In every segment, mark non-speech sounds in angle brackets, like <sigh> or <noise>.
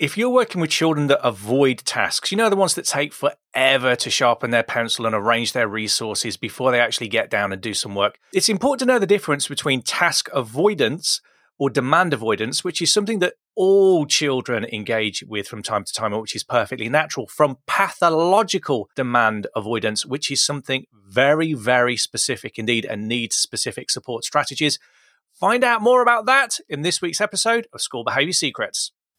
if you're working with children that avoid tasks, you know, the ones that take forever to sharpen their pencil and arrange their resources before they actually get down and do some work, it's important to know the difference between task avoidance or demand avoidance, which is something that all children engage with from time to time, which is perfectly natural, from pathological demand avoidance, which is something very, very specific indeed and needs specific support strategies. Find out more about that in this week's episode of School Behaviour Secrets.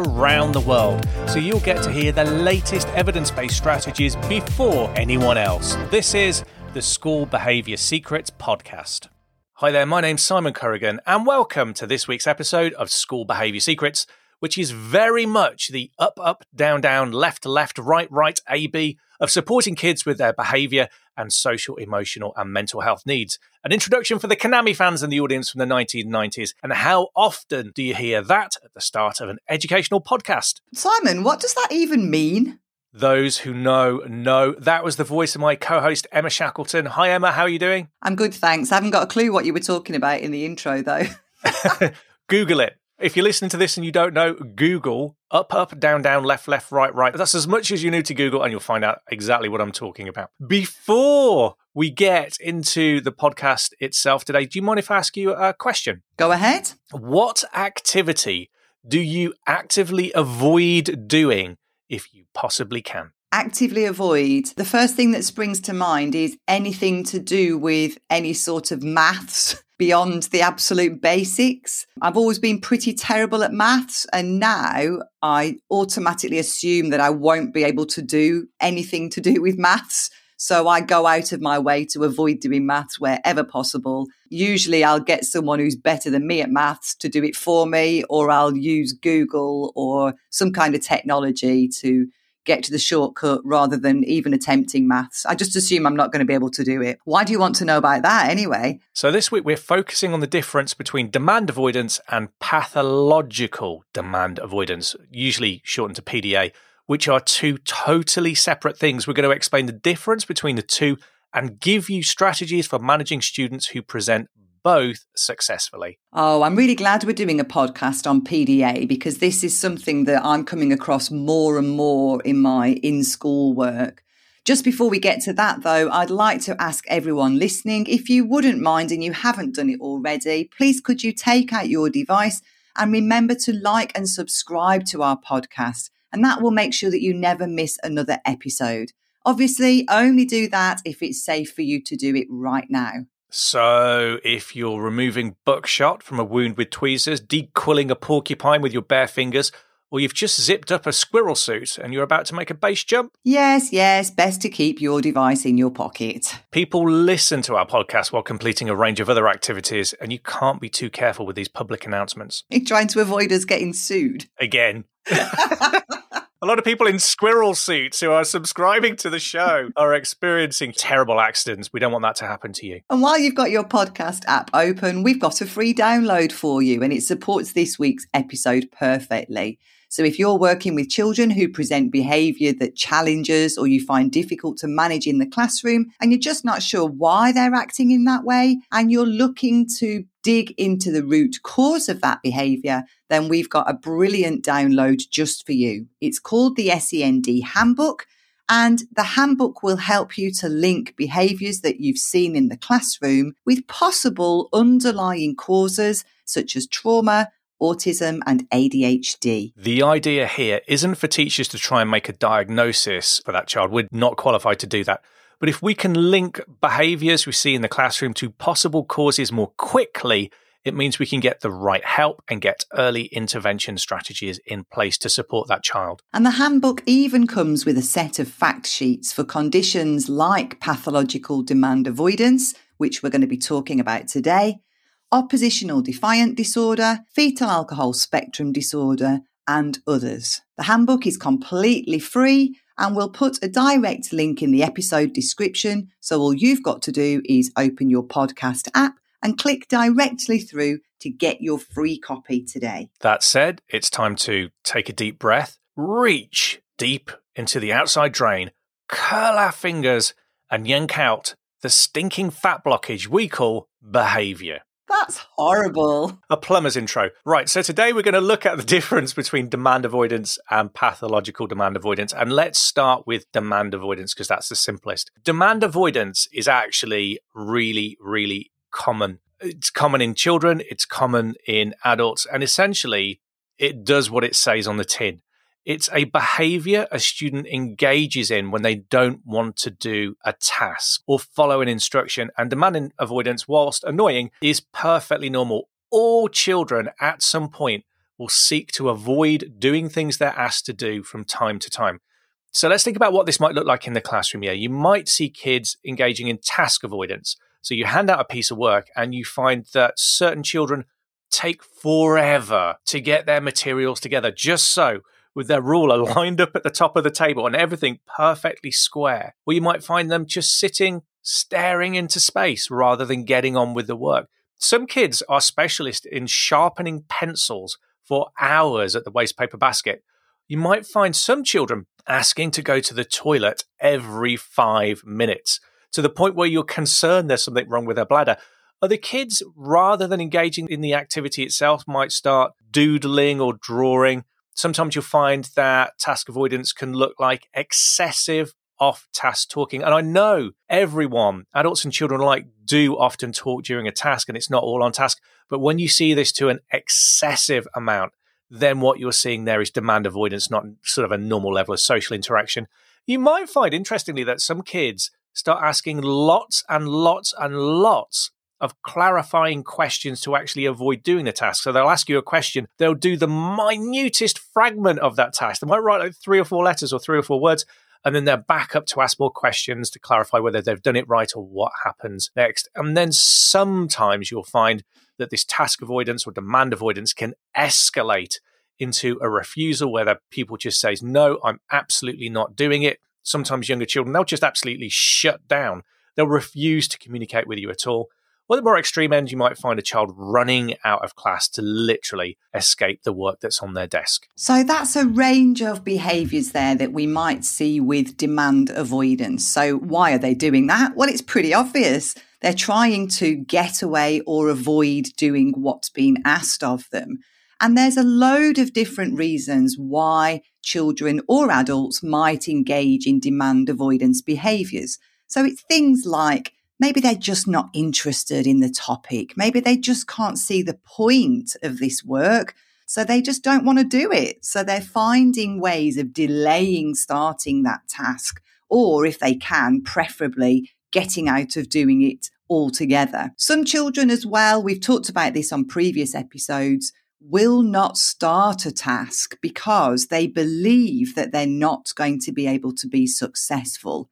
around the world, so you'll get to hear the latest evidence based strategies before anyone else. This is the School Behaviour Secrets Podcast. Hi there, my name's Simon Corrigan, and welcome to this week's episode of School Behaviour Secrets, which is very much the up, up, down, down, left, left, right, right, AB of supporting kids with their behaviour and social, emotional, and mental health needs. An introduction for the Konami fans in the audience from the 1990s. And how often do you hear that at the start of an educational podcast? Simon, what does that even mean? Those who know, know. That was the voice of my co host, Emma Shackleton. Hi, Emma. How are you doing? I'm good, thanks. I haven't got a clue what you were talking about in the intro, though. <laughs> Google it. If you're listening to this and you don't know, Google up, up, down, down, left, left, right, right. That's as much as you need to Google, and you'll find out exactly what I'm talking about. Before we get into the podcast itself today, do you mind if I ask you a question? Go ahead. What activity do you actively avoid doing if you possibly can? Actively avoid. The first thing that springs to mind is anything to do with any sort of maths beyond the absolute basics. I've always been pretty terrible at maths, and now I automatically assume that I won't be able to do anything to do with maths. So I go out of my way to avoid doing maths wherever possible. Usually I'll get someone who's better than me at maths to do it for me, or I'll use Google or some kind of technology to get to the shortcut rather than even attempting maths. I just assume I'm not going to be able to do it. Why do you want to know about that anyway? So, this week we're focusing on the difference between demand avoidance and pathological demand avoidance, usually shortened to PDA, which are two totally separate things. We're going to explain the difference between the two and give you strategies for managing students who present both successfully. Oh, I'm really glad we're doing a podcast on PDA because this is something that I'm coming across more and more in my in school work. Just before we get to that, though, I'd like to ask everyone listening if you wouldn't mind and you haven't done it already, please could you take out your device and remember to like and subscribe to our podcast? And that will make sure that you never miss another episode. Obviously, only do that if it's safe for you to do it right now. So, if you're removing buckshot from a wound with tweezers, dequilling a porcupine with your bare fingers, or you've just zipped up a squirrel suit and you're about to make a base jump? Yes, yes, best to keep your device in your pocket. People listen to our podcast while completing a range of other activities, and you can't be too careful with these public announcements. You're trying to avoid us getting sued. Again. <laughs> A lot of people in squirrel suits who are subscribing to the show are experiencing terrible accidents. We don't want that to happen to you. And while you've got your podcast app open, we've got a free download for you, and it supports this week's episode perfectly. So if you're working with children who present behavior that challenges or you find difficult to manage in the classroom and you're just not sure why they're acting in that way and you're looking to dig into the root cause of that behavior, then we've got a brilliant download just for you. It's called the SEND Handbook. And the handbook will help you to link behaviors that you've seen in the classroom with possible underlying causes such as trauma, autism, and ADHD. The idea here isn't for teachers to try and make a diagnosis for that child. We're not qualified to do that. But if we can link behaviors we see in the classroom to possible causes more quickly, it means we can get the right help and get early intervention strategies in place to support that child. And the handbook even comes with a set of fact sheets for conditions like pathological demand avoidance, which we're going to be talking about today, oppositional defiant disorder, fetal alcohol spectrum disorder, and others. The handbook is completely free and we'll put a direct link in the episode description. So all you've got to do is open your podcast app and click directly through to get your free copy today. That said, it's time to take a deep breath, reach deep into the outside drain, curl our fingers, and yank out the stinking fat blockage we call behavior. That's horrible. A plumber's intro. Right, so today we're going to look at the <laughs> difference between demand avoidance and pathological demand avoidance. And let's start with demand avoidance because that's the simplest. Demand avoidance is actually really, really common. It's common in children, it's common in adults, and essentially it does what it says on the tin. It's a behavior a student engages in when they don't want to do a task or follow an instruction. And demand avoidance, whilst annoying, is perfectly normal. All children at some point will seek to avoid doing things they're asked to do from time to time. So let's think about what this might look like in the classroom here. You might see kids engaging in task avoidance. So you hand out a piece of work and you find that certain children take forever to get their materials together just so with their ruler <laughs> lined up at the top of the table and everything perfectly square. Or you might find them just sitting, staring into space rather than getting on with the work. Some kids are specialists in sharpening pencils for hours at the waste paper basket. You might find some children asking to go to the toilet every five minutes to the point where you're concerned there's something wrong with their bladder. Other kids, rather than engaging in the activity itself, might start doodling or drawing sometimes you'll find that task avoidance can look like excessive off task talking. And I know everyone, adults and children alike, do often talk during a task and it's not all on task. But when you see this to an excessive amount, then what you're seeing there is demand avoidance, not sort of a normal level of social interaction. You might find, interestingly, that some kids start asking lots and lots and lots of clarifying questions to actually avoid doing the task. So they'll ask you a question, they'll do the minutest fragment of that task. They might write like three or four letters or three or four words, and then they're back up to ask more questions to clarify whether they've done it right or what happens next. And then sometimes you'll find that this task avoidance or demand avoidance can escalate into a refusal where the people just says, no, I'm absolutely not doing it. Sometimes younger children, they'll just absolutely shut down. They'll refuse to communicate with you at all. Or the more extreme end, you might find a child running out of class to literally escape the work that's on their desk. So that's a range of behaviours there that we might see with demand avoidance. So why are they doing that? Well, it's pretty obvious. They're trying to get away or avoid doing what's been asked of them. And there's a load of different reasons why children or adults might engage in demand avoidance behaviours. So it's things like maybe they're just not interested in the topic. Maybe they just can't see the point of this work. So they just don't want to do it. So they're finding ways of delaying starting that task, or if they can, preferably getting out of doing it altogether. Some children, as well, we've talked about this on previous episodes, will not start a task because they believe that they're not going to be able to be successful.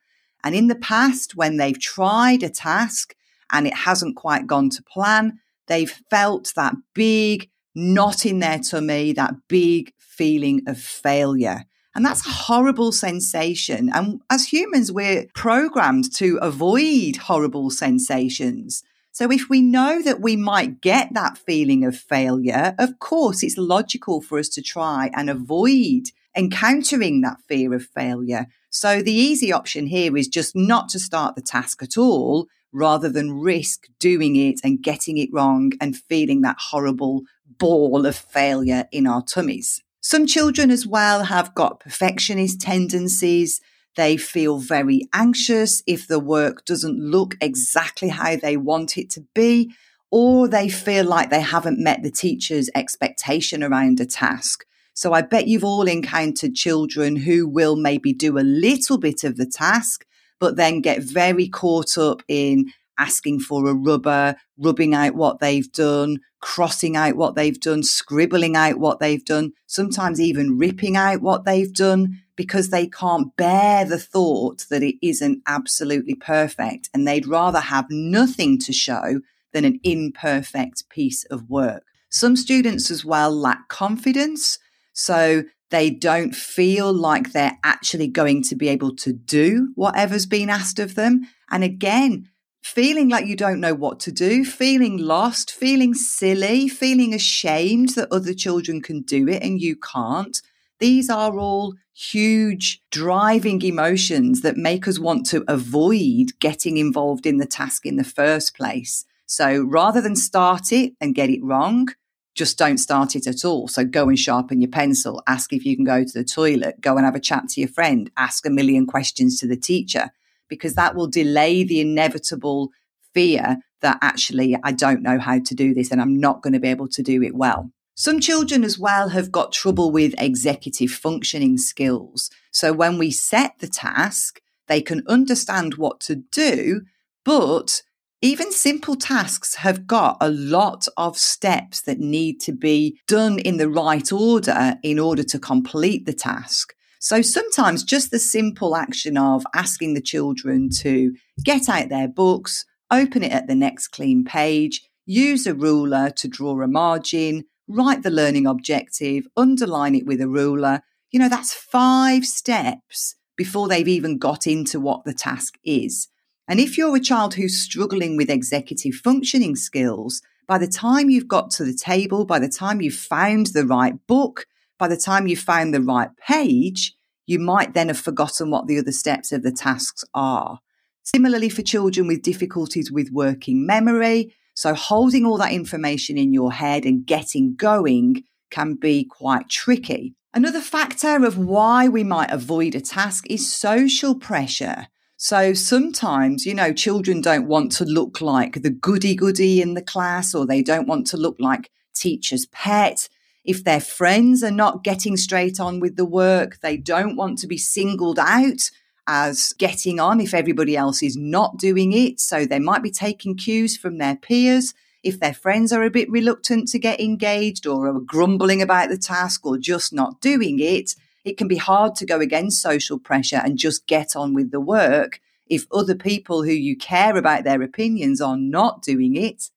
And in the past, when they've tried a task and it hasn't quite gone to plan, they've felt that big knot in their tummy, that big feeling of failure. And that's a horrible sensation. And as humans, we're programmed to avoid horrible sensations. So if we know that we might get that feeling of failure, of course, it's logical for us to try and avoid encountering that fear of failure. So the easy option here is just not to start the task at all rather than risk doing it and getting it wrong and feeling that horrible ball of failure in our tummies. Some children as well have got perfectionist tendencies. They feel very anxious if the work doesn't look exactly how they want it to be, or they feel like they haven't met the teacher's expectation around a task. So I bet you've all encountered children who will maybe do a little bit of the task, but then get very caught up in asking for a rubber, rubbing out what they've done, crossing out what they've done, scribbling out what they've done, sometimes even ripping out what they've done because they can't bear the thought that it isn't absolutely perfect and they'd rather have nothing to show than an imperfect piece of work. Some students as well lack confidence So they don't feel like they're actually going to be able to do whatever's been asked of them. And again, feeling like you don't know what to do, feeling lost, feeling silly, feeling ashamed that other children can do it and you can't. These are all huge driving emotions that make us want to avoid getting involved in the task in the first place. So rather than start it and get it wrong, just don't start it at all. So go and sharpen your pencil, ask if you can go to the toilet, go and have a chat to your friend, ask a million questions to the teacher, because that will delay the inevitable fear that actually I don't know how to do this and I'm not going to be able to do it well. Some children as well have got trouble with executive functioning skills. So when we set the task, they can understand what to do, but even simple tasks have got a lot of steps that need to be done in the right order in order to complete the task. So sometimes just the simple action of asking the children to get out their books, open it at the next clean page, use a ruler to draw a margin, write the learning objective, underline it with a ruler. You know, that's five steps before they've even got into what the task is. And if you're a child who's struggling with executive functioning skills, by the time you've got to the table, by the time you've found the right book, by the time you've found the right page, you might then have forgotten what the other steps of the tasks are. Similarly, for children with difficulties with working memory, so holding all that information in your head and getting going can be quite tricky. Another factor of why we might avoid a task is social pressure. So sometimes, you know, children don't want to look like the goody goody in the class or they don't want to look like teacher's pet. If their friends are not getting straight on with the work, they don't want to be singled out as getting on if everybody else is not doing it. So they might be taking cues from their peers. If their friends are a bit reluctant to get engaged or are grumbling about the task or just not doing it, it can be hard to go against social pressure and just get on with the work if other people who you care about their opinions are not doing it.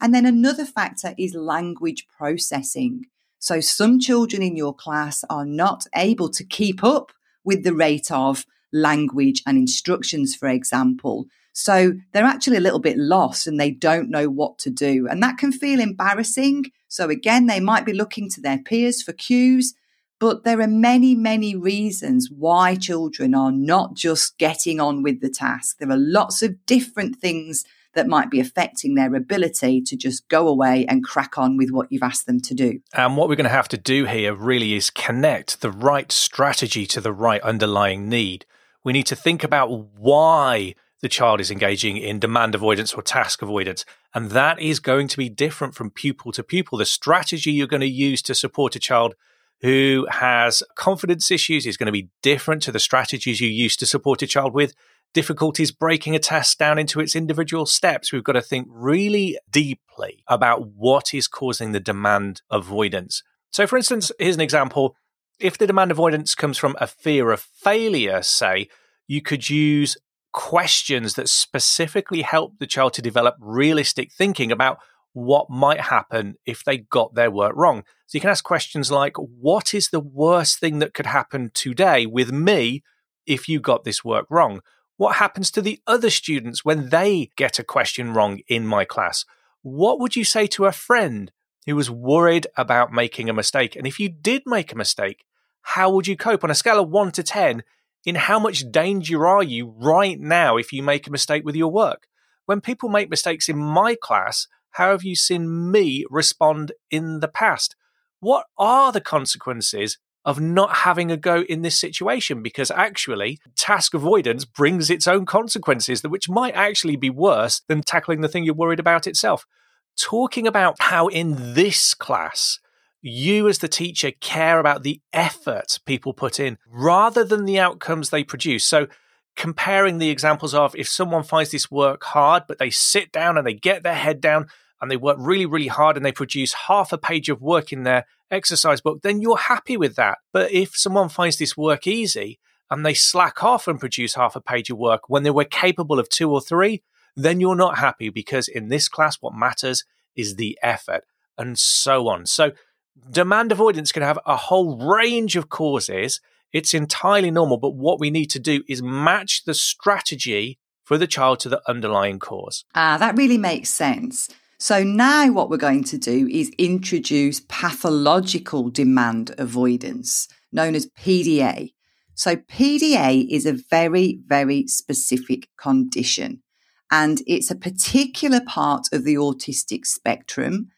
And then another factor is language processing. So some children in your class are not able to keep up with the rate of language and instructions, for example. So they're actually a little bit lost and they don't know what to do. And that can feel embarrassing. So again, they might be looking to their peers for cues, but there are many, many reasons why children are not just getting on with the task. There are lots of different things that might be affecting their ability to just go away and crack on with what you've asked them to do. And what we're going to have to do here really is connect the right strategy to the right underlying need. We need to think about why the child is engaging in demand avoidance or task avoidance. And that is going to be different from pupil to pupil. The strategy you're going to use to support a child who has confidence issues is going to be different to the strategies you use to support a child with difficulties breaking a task down into its individual steps. We've got to think really deeply about what is causing the demand avoidance. So, for instance, here's an example if the demand avoidance comes from a fear of failure, say, you could use questions that specifically help the child to develop realistic thinking about what might happen if they got their work wrong. So you can ask questions like, What is the worst thing that could happen today with me if you got this work wrong? What happens to the other students when they get a question wrong in my class? What would you say to a friend who was worried about making a mistake? And if you did make a mistake, how would you cope on a scale of one to 10? In how much danger are you right now if you make a mistake with your work? When people make mistakes in my class, how have you seen me respond in the past? What are the consequences of not having a go in this situation? Because actually, task avoidance brings its own consequences, which might actually be worse than tackling the thing you're worried about itself. Talking about how in this class, you as the teacher care about the effort people put in rather than the outcomes they produce. So, comparing the examples of if someone finds this work hard, but they sit down and they get their head down and they work really, really hard and they produce half a page of work in their exercise book, then you're happy with that. But if someone finds this work easy and they slack off and produce half a page of work when they were capable of two or three, then you're not happy because in this class, what matters is the effort and so on. So, Demand avoidance can have a whole range of causes. It's entirely normal, but what we need to do is match the strategy for the child to the underlying cause. Ah, that really makes sense. So now what we're going to do is introduce pathological demand avoidance, known as PDA. So PDA is a very, very specific condition and it's a particular part of the autistic spectrum.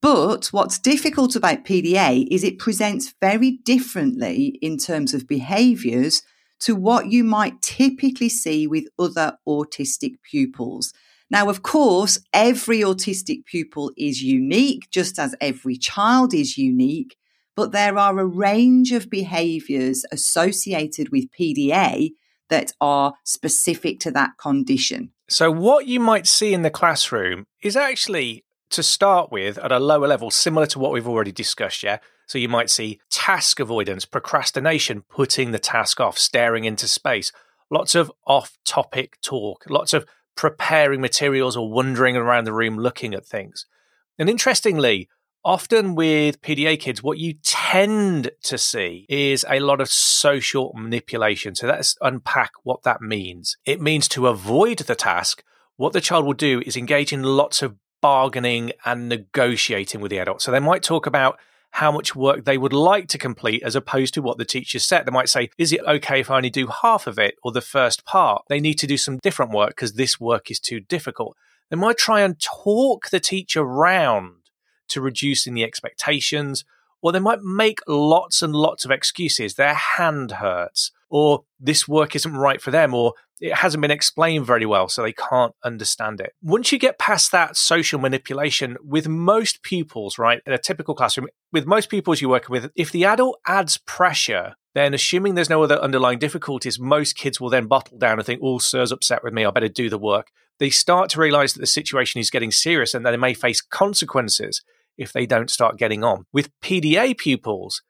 But what's difficult about PDA is it presents very differently in terms of behaviors to what you might typically see with other autistic pupils. Now, of course, every autistic pupil is unique, just as every child is unique, but there are a range of behaviors associated with PDA that are specific to that condition. So, what you might see in the classroom is actually, to start with, at a lower level, similar to what we've already discussed, yeah? So, you might see task avoidance, procrastination, putting the task off, staring into space, lots of off topic talk, lots of preparing materials or wandering around the room looking at things. And interestingly, often with PDA kids, what you tend to see is a lot of social manipulation. So let's unpack what that means. It means to avoid the task, what the child will do is engage in lots of bargaining and negotiating with the adult. So they might talk about how much work they would like to complete as opposed to what the teacher set. They might say, Is it okay if I only do half of it or the first part? They need to do some different work because this work is too difficult. They might try and talk the teacher round to reducing the expectations, or they might make lots and lots of excuses. Their hand hurts, or this work isn't right for them, or it hasn't been explained very well, so they can't understand it. Once you get past that social manipulation, with most pupils, right, in a typical classroom, with most pupils you work with, if the adult adds pressure, then assuming there's no other underlying difficulties, most kids will then bottle down and think, oh, sir's upset with me, I better do the work. They start to realize that the situation is getting serious and that they may face consequences if they don't start getting on. With PDA pupils,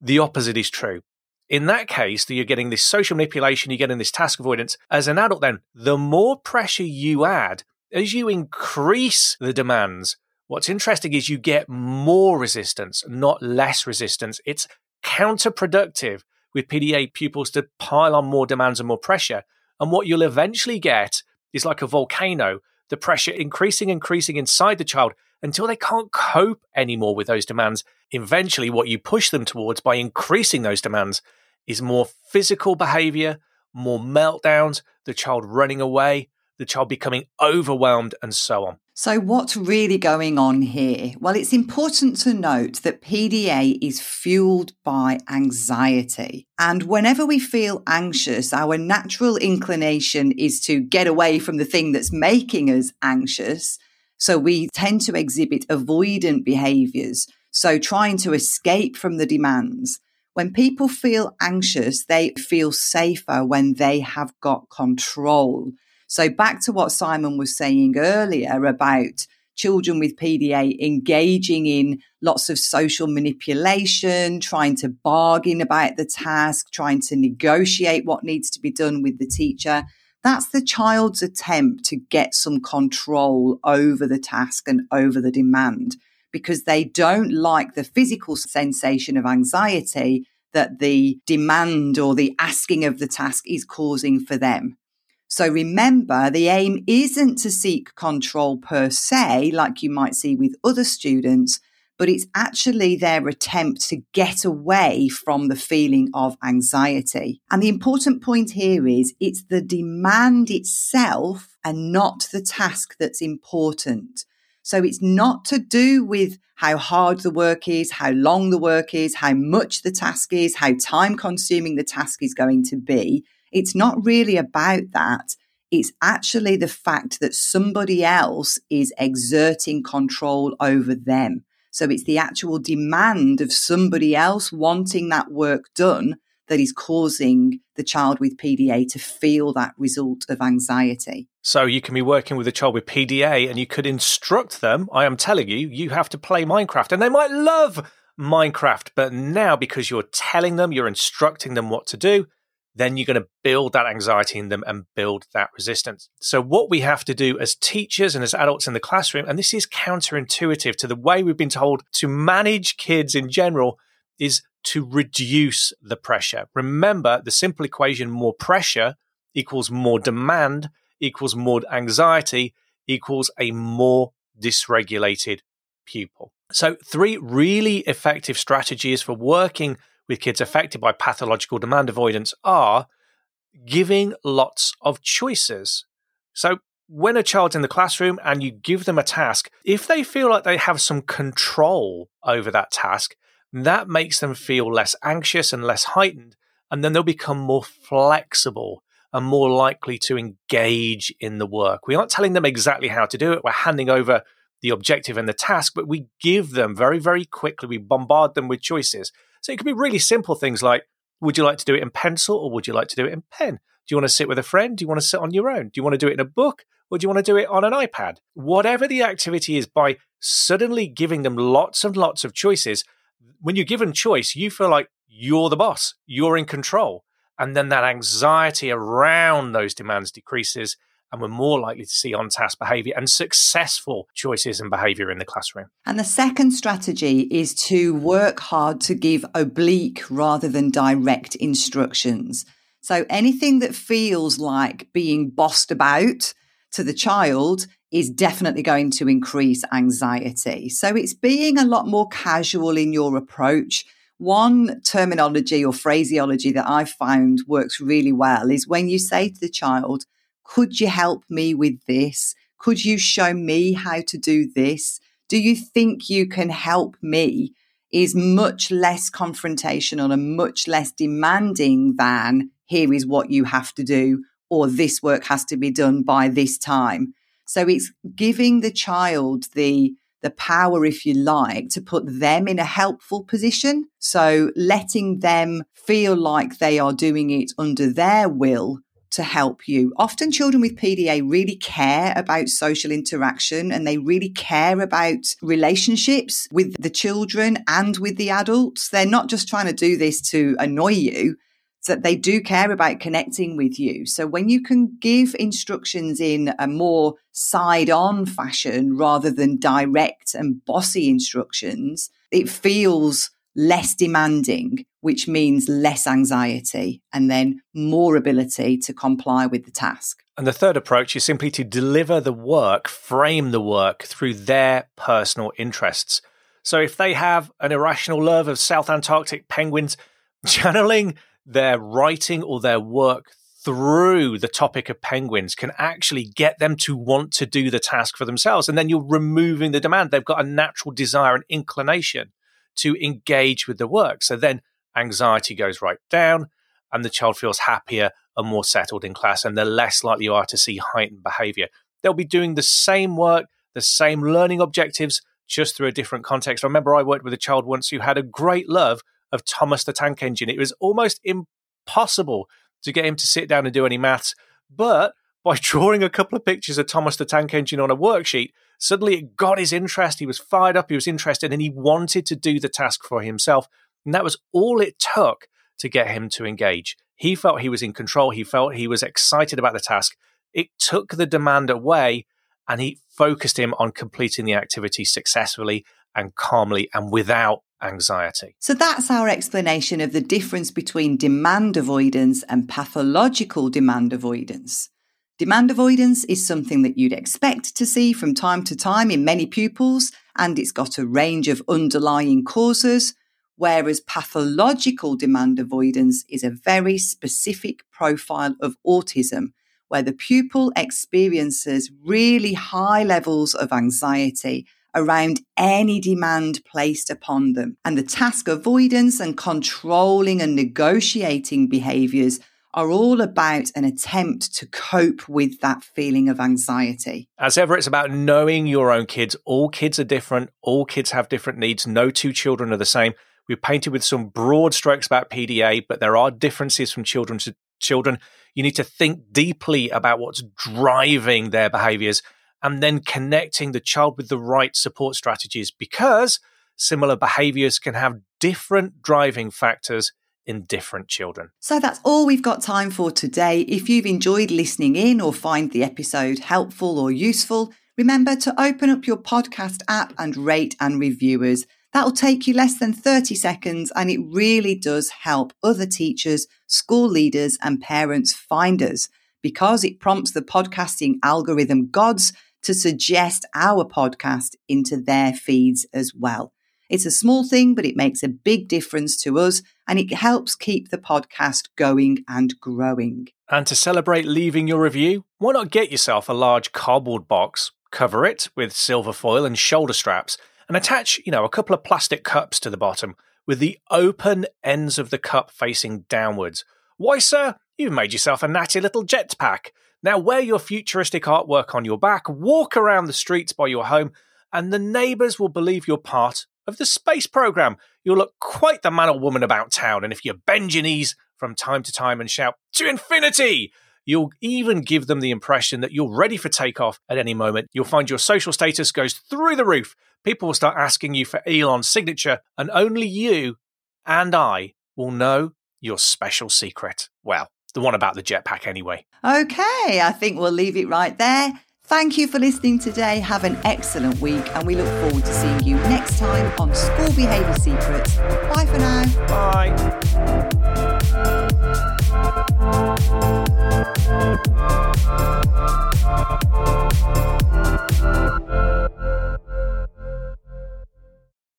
the opposite is true. In that case, you're getting this social manipulation, you're getting this task avoidance. As an adult, then, the more pressure you add, as you increase the demands, what's interesting is you get more resistance, not less resistance. It's counterproductive with PDA pupils to pile on more demands and more pressure. And what you'll eventually get is like a volcano, the pressure increasing, increasing inside the child until they can't cope anymore with those demands. Eventually, what you push them towards by increasing those demands is more physical behavior, more meltdowns, the child running away, the child becoming overwhelmed, and so on. So, what's really going on here? Well, it's important to note that PDA is fueled by anxiety. And whenever we feel anxious, our natural inclination is to get away from the thing that's making us anxious. So we tend to exhibit avoidant behaviors. So trying to escape from the demands. When people feel anxious, they feel safer when they have got control. So back to what Simon was saying earlier about children with PDA engaging in lots of social manipulation, trying to bargain about the task, trying to negotiate what needs to be done with the teacher. That's the child's attempt to get some control over the task and over the demand because they don't like the physical sensation of anxiety that the demand or the asking of the task is causing for them. So remember, the aim isn't to seek control per se, like you might see with other students, but it's actually their attempt to get away from the feeling of anxiety. And the important point here is it's the demand itself and not the task that's important. So it's not to do with how hard the work is, how long the work is, how much the task is, how time consuming the task is going to be. It's not really about that. It's actually the fact that somebody else is exerting control over them. So it's the actual demand of somebody else wanting that work done that is causing the child with PDA to feel that result of anxiety. So you can be working with a child with PDA and you could instruct them, I am telling you, you have to play Minecraft and they might love Minecraft, but now because you're telling them, you're instructing them what to do, then you're going to build that anxiety in them and build that resistance. So, what we have to do as teachers and as adults in the classroom, and this is counterintuitive to the way we've been told to manage kids in general, is to reduce the pressure. Remember the simple equation more pressure equals more demand equals more anxiety equals a more dysregulated pupil. So, three really effective strategies for working with kids affected by pathological demand avoidance are giving lots of choices. So, when a child's in the classroom and you give them a task, if they feel like they have some control over that task, that makes them feel less anxious and less heightened. And then they'll become more flexible and more likely to engage in the work. We aren't telling them exactly how to do it. We're handing over the objective and the task, but we give them very, very quickly, we bombard them with choices. So it could be really simple things like would you like to do it in pencil or would you like to do it in pen? Do you want to sit with a friend? Do you want to sit on your own? Do you want to do it in a book or do you want to do it on an iPad? Whatever the activity is, by suddenly giving them lots and lots of choices, when you're given choice, you feel like you're the boss, you're in control. And then that anxiety around those demands decreases and we're more likely to see on task behavior and successful choices and behavior in the classroom. And the second strategy is to work hard to give oblique rather than direct instructions. So anything that feels like being bossed about to the child is definitely going to increase anxiety. So it's being a lot more casual in your approach. One terminology or phraseology that I've found works really well is when you say to the child, could you help me with this? Could you show me how to do this? Do you think you can help me? Is much less confrontational and much less demanding than here is what you have to do or this work has to be done by this time. So it's giving the child the the power, if you like, to put them in a helpful position. So letting them feel like they are doing it under their will to help you. Often children with PDA really care about social interaction and they really care about relationships with the children and with the adults. They're not just trying to do this to annoy you. That they do care about connecting with you. So when you can give instructions in a more side on fashion rather than direct and bossy instructions, it feels less demanding, which means less anxiety and then more ability to comply with the task. And the third approach is simply to deliver the work, frame the work through their personal interests. So if they have an irrational love of South Antarctic penguins, <laughs> channeling their writing or their work through the topic of penguins can actually get them to want to do the task for themselves. And then you're removing the demand. They've got a natural desire and inclination to engage with the work. So then anxiety goes right down and the child feels happier and more settled in class and they're less likely you are to see heightened behavior. They'll be doing the same work, the same learning objectives, just through a different context. I remember I worked with a child once who had a great love of Thomas the Tank Engine. It was almost impossible to get him to sit down and do any maths, but by <laughs> drawing a couple of pictures of Thomas the Tank Engine on a worksheet, suddenly it got his interest. He was fired up, he was interested, and he wanted to do the task for himself. And that was all it took to get him to engage. He felt he was in control, he felt he was excited about the task. It took the demand away and he focused him on completing the activity successfully and calmly and without anxiety. So that's our explanation of the difference between demand avoidance and pathological demand avoidance. Demand avoidance is something that you'd expect to see from time to time in many pupils, and it's got a range of underlying causes, whereas pathological demand avoidance is a very specific profile of autism, where the pupil experiences really high levels of anxiety around any demand placed upon them. And the task avoidance and controlling and negotiating behaviors are all about an attempt to cope with that feeling of anxiety. As ever, it's about knowing your own kids. All kids are different, all kids have different needs. No two children are the same. We've painted with some broad strokes about PDA, but there are differences from children to children. You need to think deeply about what's driving their behaviors and then connecting the child with the right support strategies because similar behaviors can have different driving factors in different children. So that's all we've got time for today. If you've enjoyed listening in or find the episode helpful or useful, remember to open up your podcast app and rate and review us. That'll take you less than 30 seconds and it really does help other teachers, school leaders, and parents find us because it prompts the podcasting algorithm gods to suggest our podcast into their feeds as well. It's a small thing, but it makes a big difference to us and it helps keep the podcast going and growing. And to celebrate leaving your review, why not get yourself a large cardboard box, cover it with silver foil and shoulder straps, and attach, you know, a couple of plastic cups to the bottom with the open ends of the cup facing downwards. Why, sir, you've made yourself a natty little jetpack. Now wear your futuristic artwork on your back, walk around the streets by your home, and the neighbours will believe you're part of the space program. You'll look quite the man or woman about town, and if you bend your knees from time to time and shout, To infinity! You'll even give them the impression that you're ready for takeoff at any moment. You'll find your social status goes through the roof. People will start asking you for Elon's signature, and only you and I will know your special secret. Well, the one about the jetpack, anyway. Okay, I think we'll leave it right there. Thank you for listening today. Have an excellent week, and we look forward to seeing you next time on School Behaviour Secrets. Bye for now. Bye.